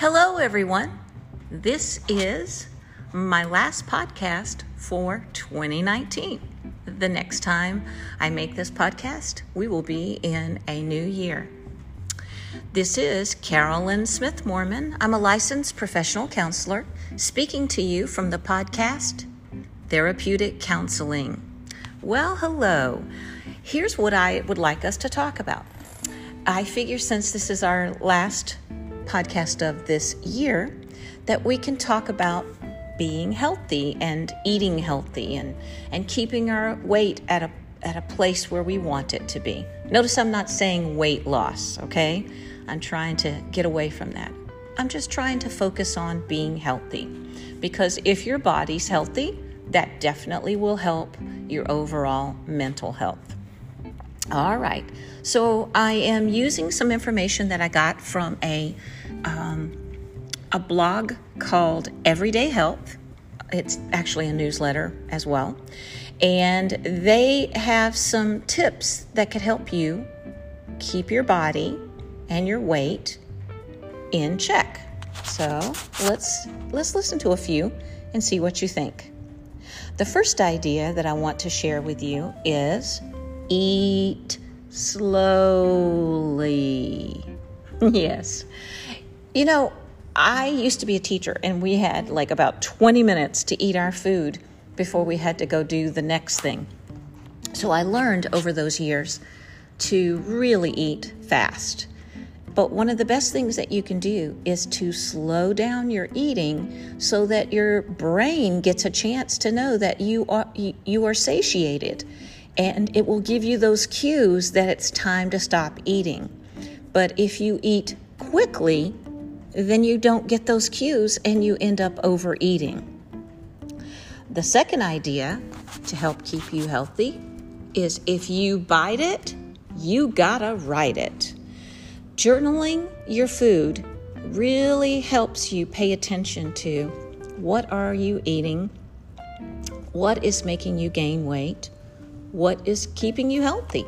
Hello, everyone. This is my last podcast for 2019. The next time I make this podcast, we will be in a new year. This is Carolyn Smith Mormon. I'm a licensed professional counselor speaking to you from the podcast Therapeutic Counseling. Well, hello. Here's what I would like us to talk about. I figure since this is our last podcast of this year, that we can talk about being healthy and eating healthy and, and keeping our weight at a, at a place where we want it to be. Notice I'm not saying weight loss, okay? I'm trying to get away from that. I'm just trying to focus on being healthy because if your body's healthy, that definitely will help your overall mental health. All right, so I am using some information that I got from a um, a blog called Everyday Health. It's actually a newsletter as well, and they have some tips that could help you keep your body and your weight in check. So let's let's listen to a few and see what you think. The first idea that I want to share with you is eat slowly. yes. You know, I used to be a teacher and we had like about 20 minutes to eat our food before we had to go do the next thing. So I learned over those years to really eat fast. But one of the best things that you can do is to slow down your eating so that your brain gets a chance to know that you are you are satiated and it will give you those cues that it's time to stop eating. But if you eat quickly, then you don't get those cues and you end up overeating. The second idea to help keep you healthy is if you bite it, you gotta write it. Journaling your food really helps you pay attention to what are you eating, what is making you gain weight, what is keeping you healthy.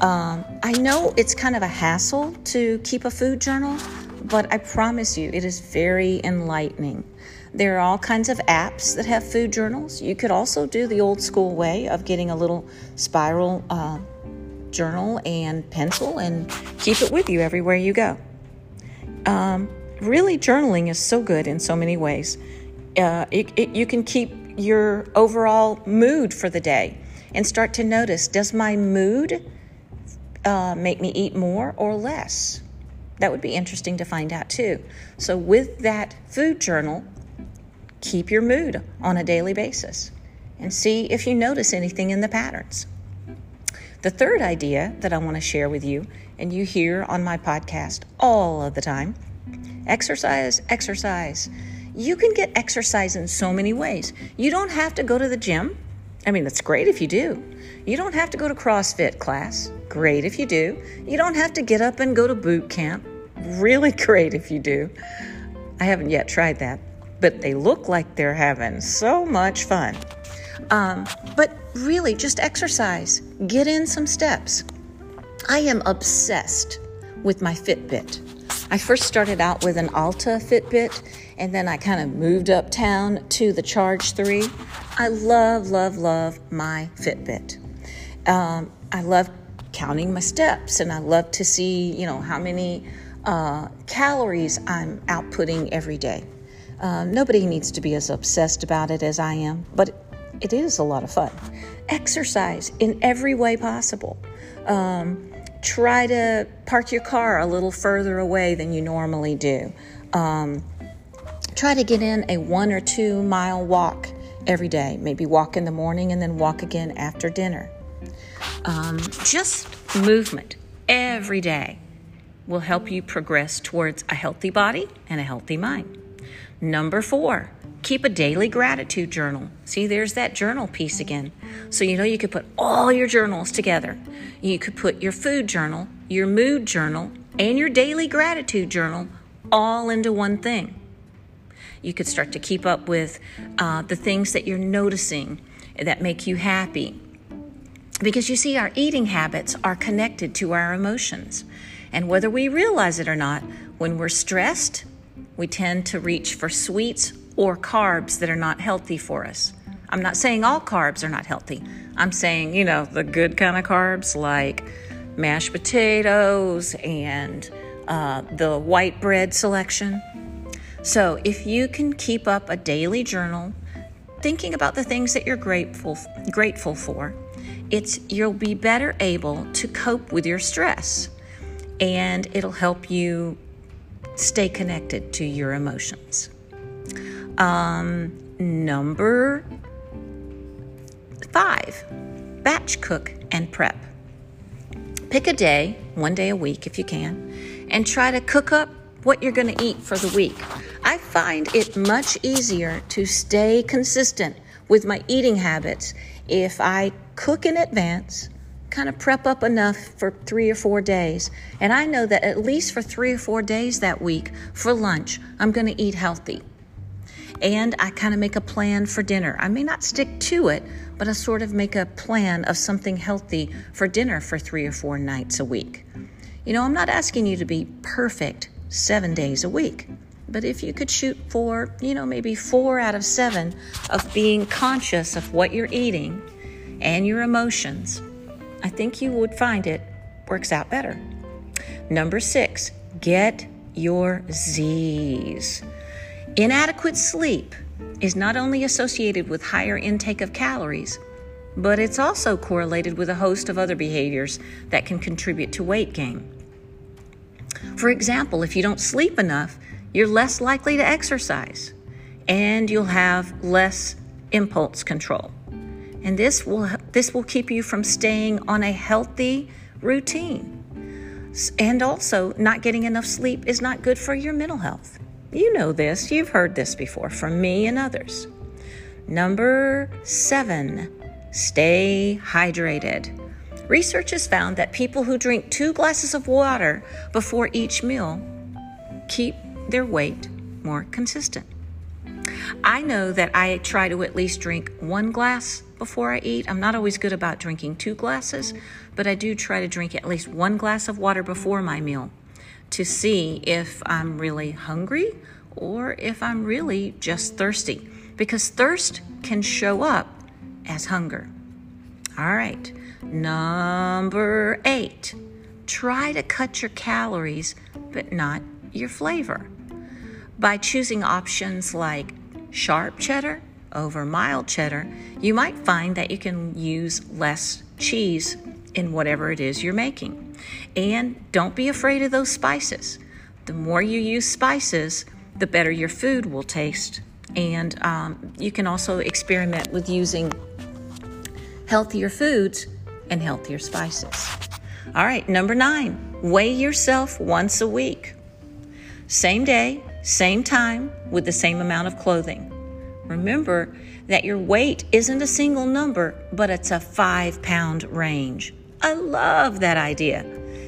Um, I know it's kind of a hassle to keep a food journal, but I promise you it is very enlightening. There are all kinds of apps that have food journals. You could also do the old school way of getting a little spiral uh, journal and pencil and keep it with you everywhere you go. Um, really, journaling is so good in so many ways. Uh, it, it, you can keep your overall mood for the day and start to notice does my mood uh, make me eat more or less? That would be interesting to find out too. So, with that food journal, keep your mood on a daily basis and see if you notice anything in the patterns. The third idea that I want to share with you, and you hear on my podcast all of the time exercise, exercise. You can get exercise in so many ways. You don't have to go to the gym. I mean, that's great if you do. You don't have to go to CrossFit class. Great if you do. You don't have to get up and go to boot camp. Really great if you do. I haven't yet tried that, but they look like they're having so much fun. Um, but really, just exercise, get in some steps. I am obsessed with my Fitbit. I first started out with an Alta Fitbit, and then I kind of moved uptown to the Charge 3. I love, love, love my Fitbit. Um, I love counting my steps, and I love to see, you know, how many uh, calories I'm outputting every day. Uh, nobody needs to be as obsessed about it as I am, but it is a lot of fun. Exercise in every way possible. Um, try to park your car a little further away than you normally do. Um, try to get in a one or two mile walk every day. Maybe walk in the morning and then walk again after dinner. Um, just movement every day will help you progress towards a healthy body and a healthy mind. Number four, keep a daily gratitude journal. See, there's that journal piece again. So, you know, you could put all your journals together. You could put your food journal, your mood journal, and your daily gratitude journal all into one thing. You could start to keep up with uh, the things that you're noticing that make you happy. Because you see, our eating habits are connected to our emotions. And whether we realize it or not, when we're stressed, we tend to reach for sweets or carbs that are not healthy for us. I'm not saying all carbs are not healthy. I'm saying, you know, the good kind of carbs like mashed potatoes and uh, the white bread selection. So, if you can keep up a daily journal, thinking about the things that you're grateful grateful for, it's you'll be better able to cope with your stress, and it'll help you stay connected to your emotions. Um, number five, batch cook and prep. Pick a day, one day a week if you can, and try to cook up what you're going to eat for the week. Find it much easier to stay consistent with my eating habits if I cook in advance, kind of prep up enough for three or four days, and I know that at least for three or four days that week for lunch, I'm going to eat healthy. And I kind of make a plan for dinner. I may not stick to it, but I sort of make a plan of something healthy for dinner for three or four nights a week. You know, I'm not asking you to be perfect seven days a week, but if you could shoot for, you know, maybe four out of seven of being conscious of what you're eating and your emotions, I think you would find it works out better. Number six, get your Z's. Inadequate sleep is not only associated with higher intake of calories, but it's also correlated with a host of other behaviors that can contribute to weight gain. For example, if you don't sleep enough, you're less likely to exercise and you'll have less impulse control. And this will this will keep you from staying on a healthy routine. And also, not getting enough sleep is not good for your mental health. You know this, you've heard this before from me and others. Number seven, stay hydrated. Research has found that people who drink two glasses of water before each meal keep their weight more consistent. I know that I try to at least drink one glass before I eat. I'm not always good about drinking two glasses, but I do try to drink at least one glass of water before my meal to see if I'm really hungry or if I'm really just thirsty, because thirst can show up as hunger. All right, number eight, try to cut your calories, but not your flavor. By choosing options like sharp cheddar over mild cheddar, you might find that you can use less cheese in whatever it is you're making. And don't be afraid of those spices. The more you use spices, the better your food will taste. And um, you can also experiment with using healthier foods and healthier spices. All right, number nine, weigh yourself once a week. Same day, same time, with the same amount of clothing. Remember that your weight isn't a single number, but it's a five pound range. I love that idea.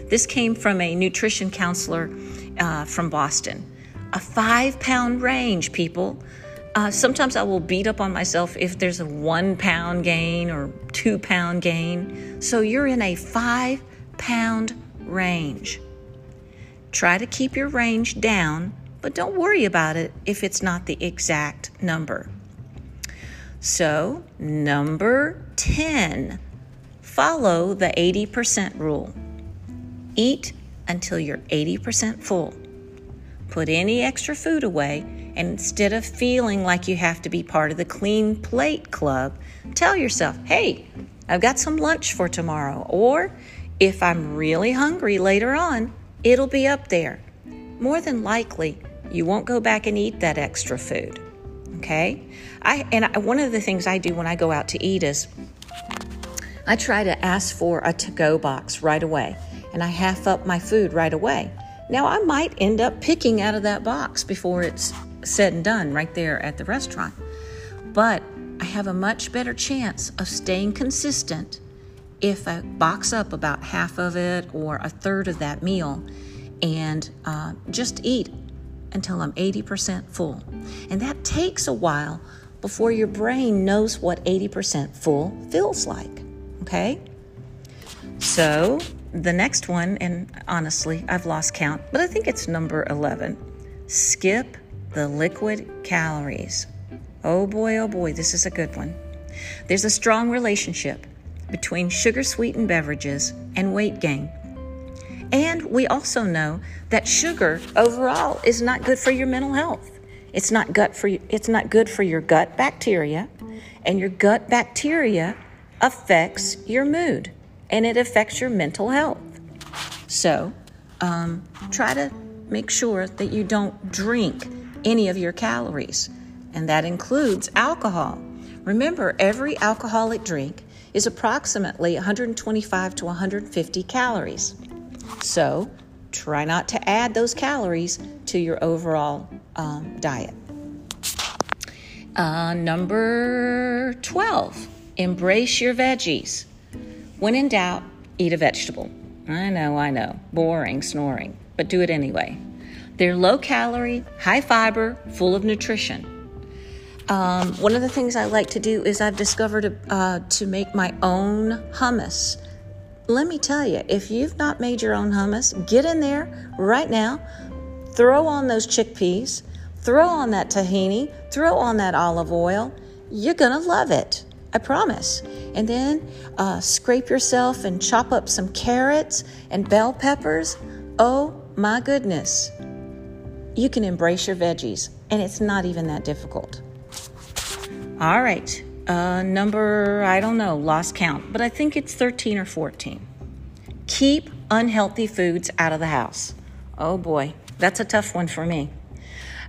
This came from a nutrition counselor uh, from Boston. A five pound range, people. Uh, sometimes I will beat up on myself if there's a one pound gain or two pound gain. So you're in a five pound range. Try to keep your range down, but don't worry about it if it's not the exact number. So, number 10, follow the 80% rule. Eat until you're 80% full. Put any extra food away, and instead of feeling like you have to be part of the clean plate club, tell yourself, hey, I've got some lunch for tomorrow. Or if I'm really hungry later on, it'll be up there. More than likely, you won't go back and eat that extra food. Okay? I and I, one of the things I do when I go out to eat is I try to ask for a to-go box right away, and I half up my food right away. Now I might end up picking out of that box before it's said and done right there at the restaurant. But I have a much better chance of staying consistent if I box up about half of it or a third of that meal and uh, just eat until I'm 80% full. And that takes a while before your brain knows what 80% full feels like. Okay? So, the next one, and honestly, I've lost count, but I think it's number 11 skip the liquid calories. Oh boy, oh boy, this is a good one. There's a strong relationship between sugar sweetened beverages and weight gain. And we also know that sugar overall is not good for your mental health. It's not gut for it's not good for your gut bacteria, and your gut bacteria affects your mood and it affects your mental health. So, um, try to make sure that you don't drink any of your calories, and that includes alcohol. Remember, every alcoholic drink is approximately 125 to 150 calories. So try not to add those calories to your overall um, diet. Uh, number 12, embrace your veggies. When in doubt, eat a vegetable. I know, I know, boring, snoring, but do it anyway. They're low calorie, high fiber, full of nutrition. Um, one of the things I like to do is I've discovered uh, to make my own hummus. Let me tell you, if you've not made your own hummus, get in there right now, throw on those chickpeas, throw on that tahini, throw on that olive oil. You're going to love it. I promise. And then uh, scrape yourself and chop up some carrots and bell peppers. Oh my goodness. You can embrace your veggies, and it's not even that difficult. All right. Uh, number, I don't know, lost count, but I think it's 13 or 14. Keep unhealthy foods out of the house. Oh boy, that's a tough one for me.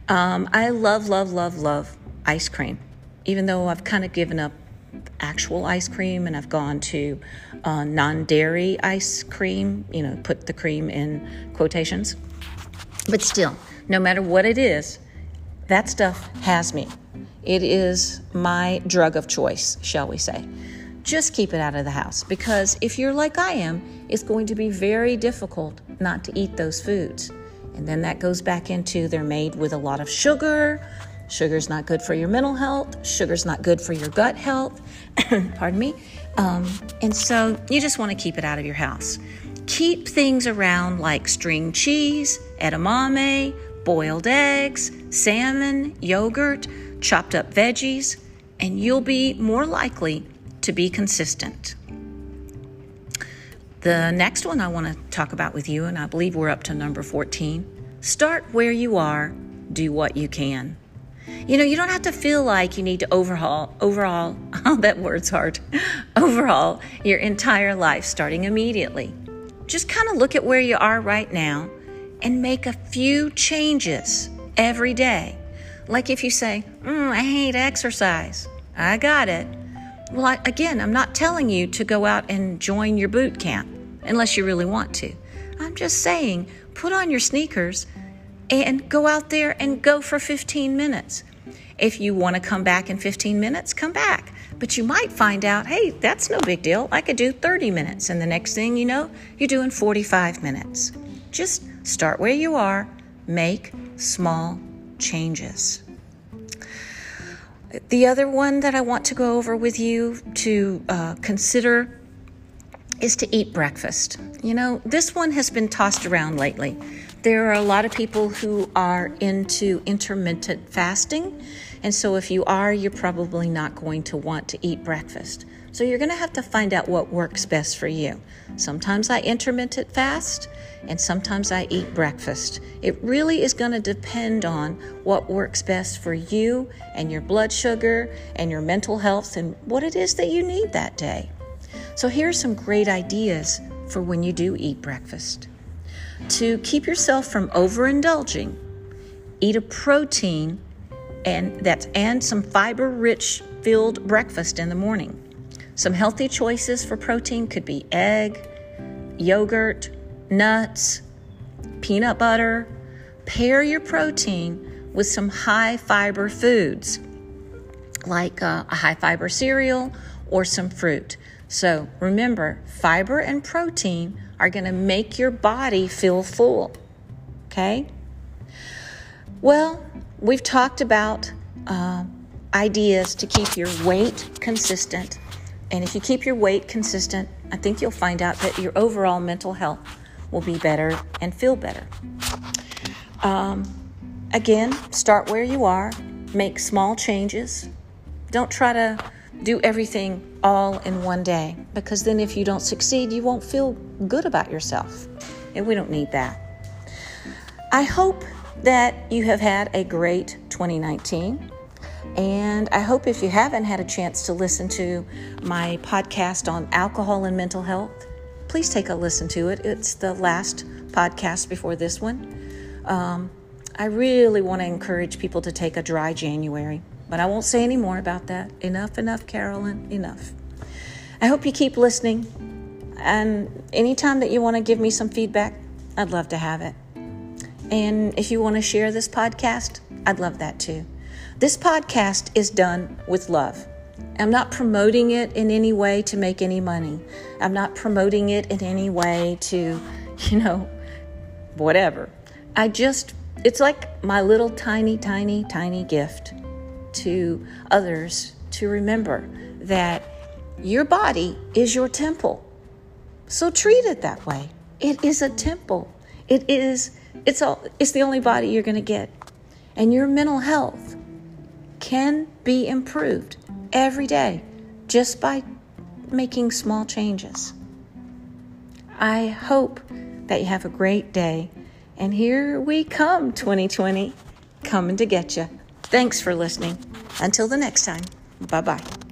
Um, I love, love, love, love ice cream, even though I've kind of given up actual ice cream and I've gone to uh, non dairy ice cream, you know, put the cream in quotations. But still, no matter what it is, that stuff has me. It is my drug of choice, shall we say. Just keep it out of the house because if you're like I am, it's going to be very difficult not to eat those foods. And then that goes back into they're made with a lot of sugar. Sugar's not good for your mental health. Sugar's not good for your gut health. Pardon me. Um, and so you just want to keep it out of your house. Keep things around like string cheese, edamame, boiled eggs, salmon, yogurt chopped up veggies, and you'll be more likely to be consistent. The next one I want to talk about with you, and I believe we're up to number 14 start where you are, do what you can. You know, you don't have to feel like you need to overhaul, overall, oh, that word's hard, overhaul your entire life starting immediately. Just kind of look at where you are right now and make a few changes every day. Like if you say, mm, I hate exercise, I got it. Well, I, again, I'm not telling you to go out and join your boot camp unless you really want to. I'm just saying, put on your sneakers and go out there and go for 15 minutes. If you want to come back in 15 minutes, come back. But you might find out, hey, that's no big deal. I could do 30 minutes. And the next thing you know, you're doing 45 minutes. Just start where you are, make small changes. The other one that I want to go over with you to uh, consider is to eat breakfast. You know, this one has been tossed around lately. There are a lot of people who are into intermittent fasting, and so if you are, you're probably not going to want to eat breakfast. So you're going to have to find out what works best for you. Sometimes I intermittent fast, and sometimes I eat breakfast. It really is going to depend on what works best for you and your blood sugar and your mental health and what it is that you need that day. So, here are some great ideas for when you do eat breakfast. To keep yourself from overindulging, eat a protein and that's and some fiber rich filled breakfast in the morning. Some healthy choices for protein could be egg, yogurt, nuts, peanut butter. Pair your protein with some high fiber foods like uh, a high fiber cereal or some fruit. So remember, fiber and protein are going to make your body feel full. Okay? Well, we've talked about uh, ideas to keep your weight consistent. And if you keep your weight consistent, I think you'll find out that your overall mental health will be better and feel better. Um, again, start where you are, make small changes. Don't try to do everything all in one day because then if you don't succeed, you won't feel good about yourself. And we don't need that. I hope that you have had a great 2019. And I hope if you haven't had a chance to listen to my podcast on alcohol and mental health, please take a listen to it. It's the last podcast before this one. Um, I really want to encourage people to take a dry January, but I won't say any more about that. Enough, enough, Carolyn, enough. I hope you keep listening. And anytime that you want to give me some feedback, I'd love to have it. And if you want to share this podcast, I'd love that too. This podcast is done with love. I'm not promoting it in any way to make any money. I'm not promoting it in any way to, you know, whatever. I just, it's like my little tiny, tiny, tiny gift to others to remember that your body is your temple. So treat it that way. It is a temple. It is it's all it's the only body you're going to get. And your mental health can be improved every day just by making small changes. I hope that you have a great day. And here we come, 2020, coming to get you. Thanks for listening. Until the next time, bye bye.